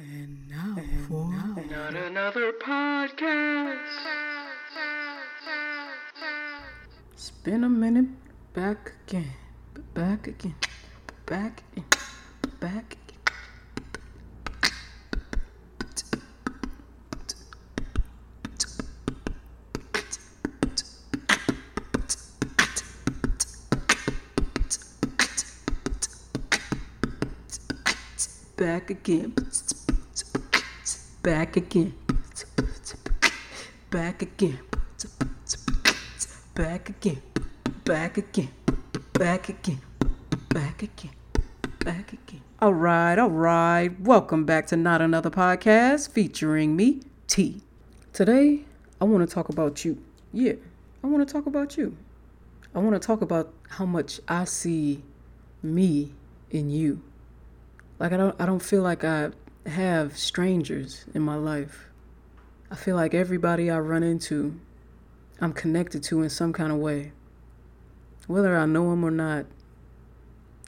And now, and for now. Not another podcast. It's been a minute. Back again. Back again. Back again. Back again. Back again. Back again. Back again. Back again. Back again. Back again. Back again. Back again. All right, all right. Welcome back to Not Another Podcast featuring me, T. Today, I want to talk about you. Yeah, I want to talk about you. I want to talk about how much I see me in you. Like I don't I don't feel like I have strangers in my life. I feel like everybody I run into, I'm connected to in some kind of way. Whether I know them or not,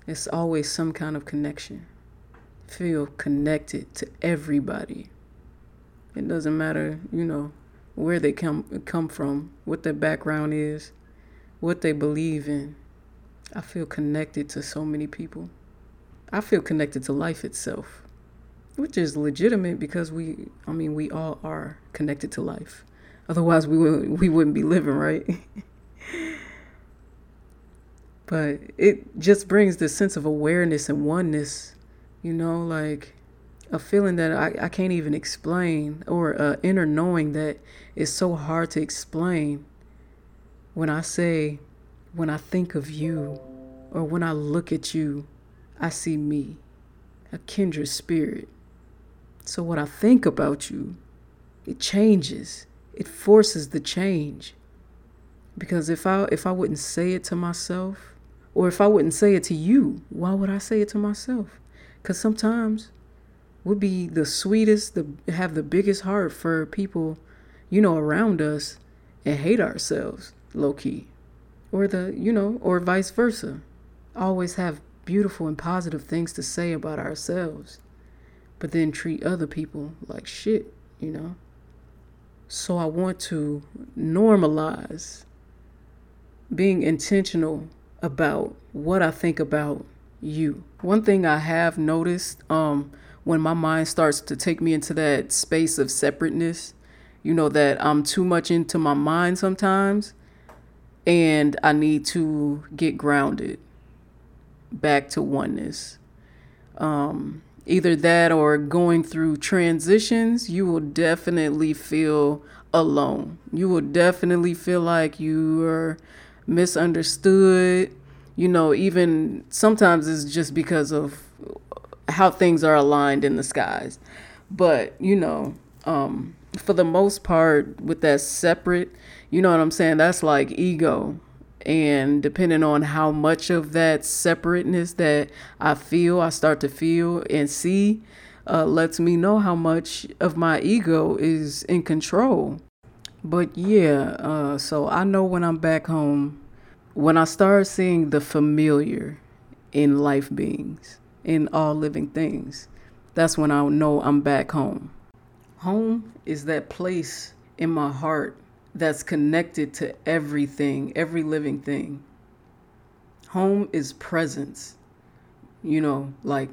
it's always some kind of connection. Feel connected to everybody. It doesn't matter, you know, where they come come from, what their background is, what they believe in. I feel connected to so many people. I feel connected to life itself, which is legitimate because we, I mean, we all are connected to life. Otherwise, we wouldn't, we wouldn't be living, right? but it just brings this sense of awareness and oneness, you know, like a feeling that I, I can't even explain or uh, inner knowing that is so hard to explain when I say, when I think of you or when I look at you I see me, a kindred spirit. So what I think about you, it changes. It forces the change. Because if I if I wouldn't say it to myself, or if I wouldn't say it to you, why would I say it to myself? Because sometimes we'll be the sweetest, the have the biggest heart for people, you know, around us, and hate ourselves low key, or the you know, or vice versa. Always have beautiful and positive things to say about ourselves, but then treat other people like shit, you know? So I want to normalize being intentional about what I think about you. One thing I have noticed um, when my mind starts to take me into that space of separateness, you know, that I'm too much into my mind sometimes and I need to get grounded back to oneness. Um, either that or going through transitions, you will definitely feel alone. You will definitely feel like you are misunderstood. You know, even sometimes it's just because of how things are aligned in the skies. But, you know, um, for the most part, with that separate, you know what I'm saying? That's like ego and depending on how much of that separateness that I feel, I start to feel and see, uh, lets me know how much of my ego is in control. But yeah, uh, so I know when I'm back home, when I start seeing the familiar in life beings, in all living things, that's when I know I'm back home. Home is that place in my heart that's connected to everything, every living thing. Home is presence, you know, like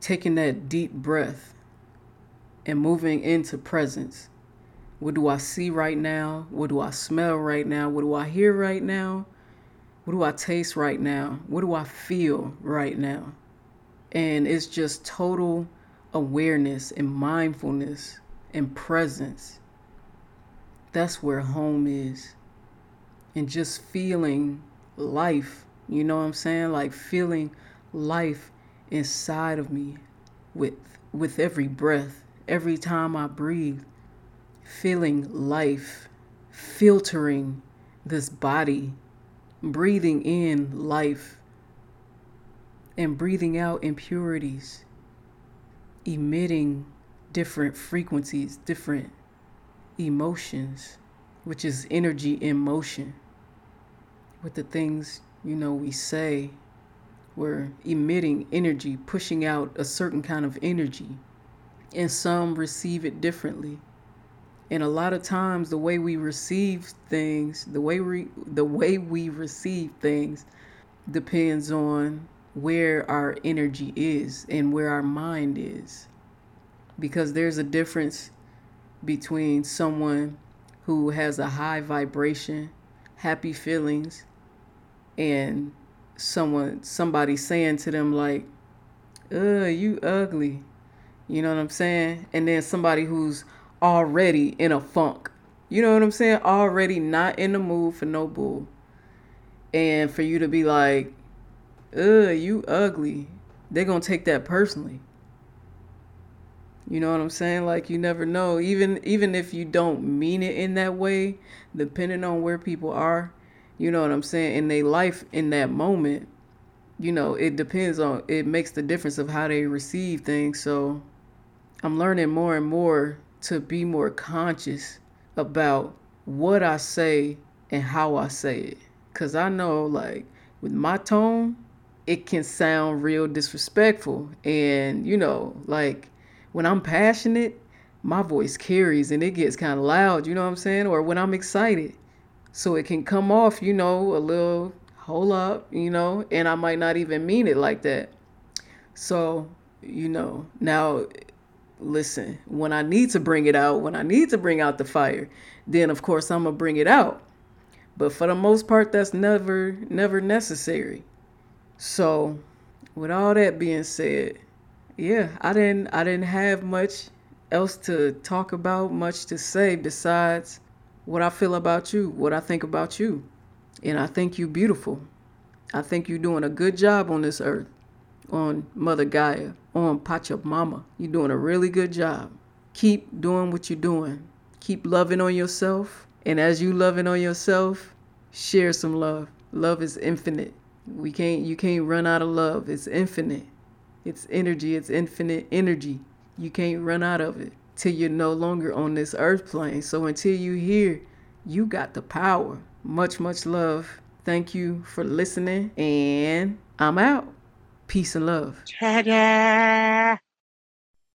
taking that deep breath and moving into presence. What do I see right now? What do I smell right now? What do I hear right now? What do I taste right now? What do I feel right now? And it's just total awareness and mindfulness and presence that's where home is. And just feeling life, you know what I'm saying? Like feeling life inside of me with with every breath, every time I breathe. Feeling life filtering this body, breathing in life and breathing out impurities, emitting different frequencies, different emotions, which is energy in motion. With the things, you know, we say, we're emitting energy, pushing out a certain kind of energy and some receive it differently. And a lot of times the way we receive things, the way we the way we receive things depends on where our energy is and where our mind is. Because there's a difference between someone who has a high vibration, happy feelings, and someone somebody saying to them like, "Uh, you ugly." You know what I'm saying? And then somebody who's already in a funk. You know what I'm saying? Already not in the mood for no bull. And for you to be like, "Uh, you ugly." They're going to take that personally. You know what I'm saying? Like you never know. Even even if you don't mean it in that way, depending on where people are, you know what I'm saying, in their life in that moment, you know, it depends on it makes the difference of how they receive things. So I'm learning more and more to be more conscious about what I say and how I say it. Cause I know like with my tone, it can sound real disrespectful. And, you know, like when I'm passionate, my voice carries and it gets kind of loud, you know what I'm saying? Or when I'm excited. So it can come off, you know, a little hold up, you know, and I might not even mean it like that. So, you know, now listen, when I need to bring it out, when I need to bring out the fire, then of course I'm going to bring it out. But for the most part that's never never necessary. So, with all that being said, yeah, I didn't I didn't have much else to talk about, much to say besides what I feel about you, what I think about you. And I think you beautiful. I think you're doing a good job on this earth, on Mother Gaia, on Pachamama. You're doing a really good job. Keep doing what you're doing. Keep loving on yourself. And as you loving on yourself, share some love. Love is infinite. We can't you can't run out of love. It's infinite. It's energy, it's infinite energy. You can't run out of it till you're no longer on this earth plane. So until you hear, you got the power. Much, much love. Thank you for listening, and I'm out. Peace and love. Ta-da!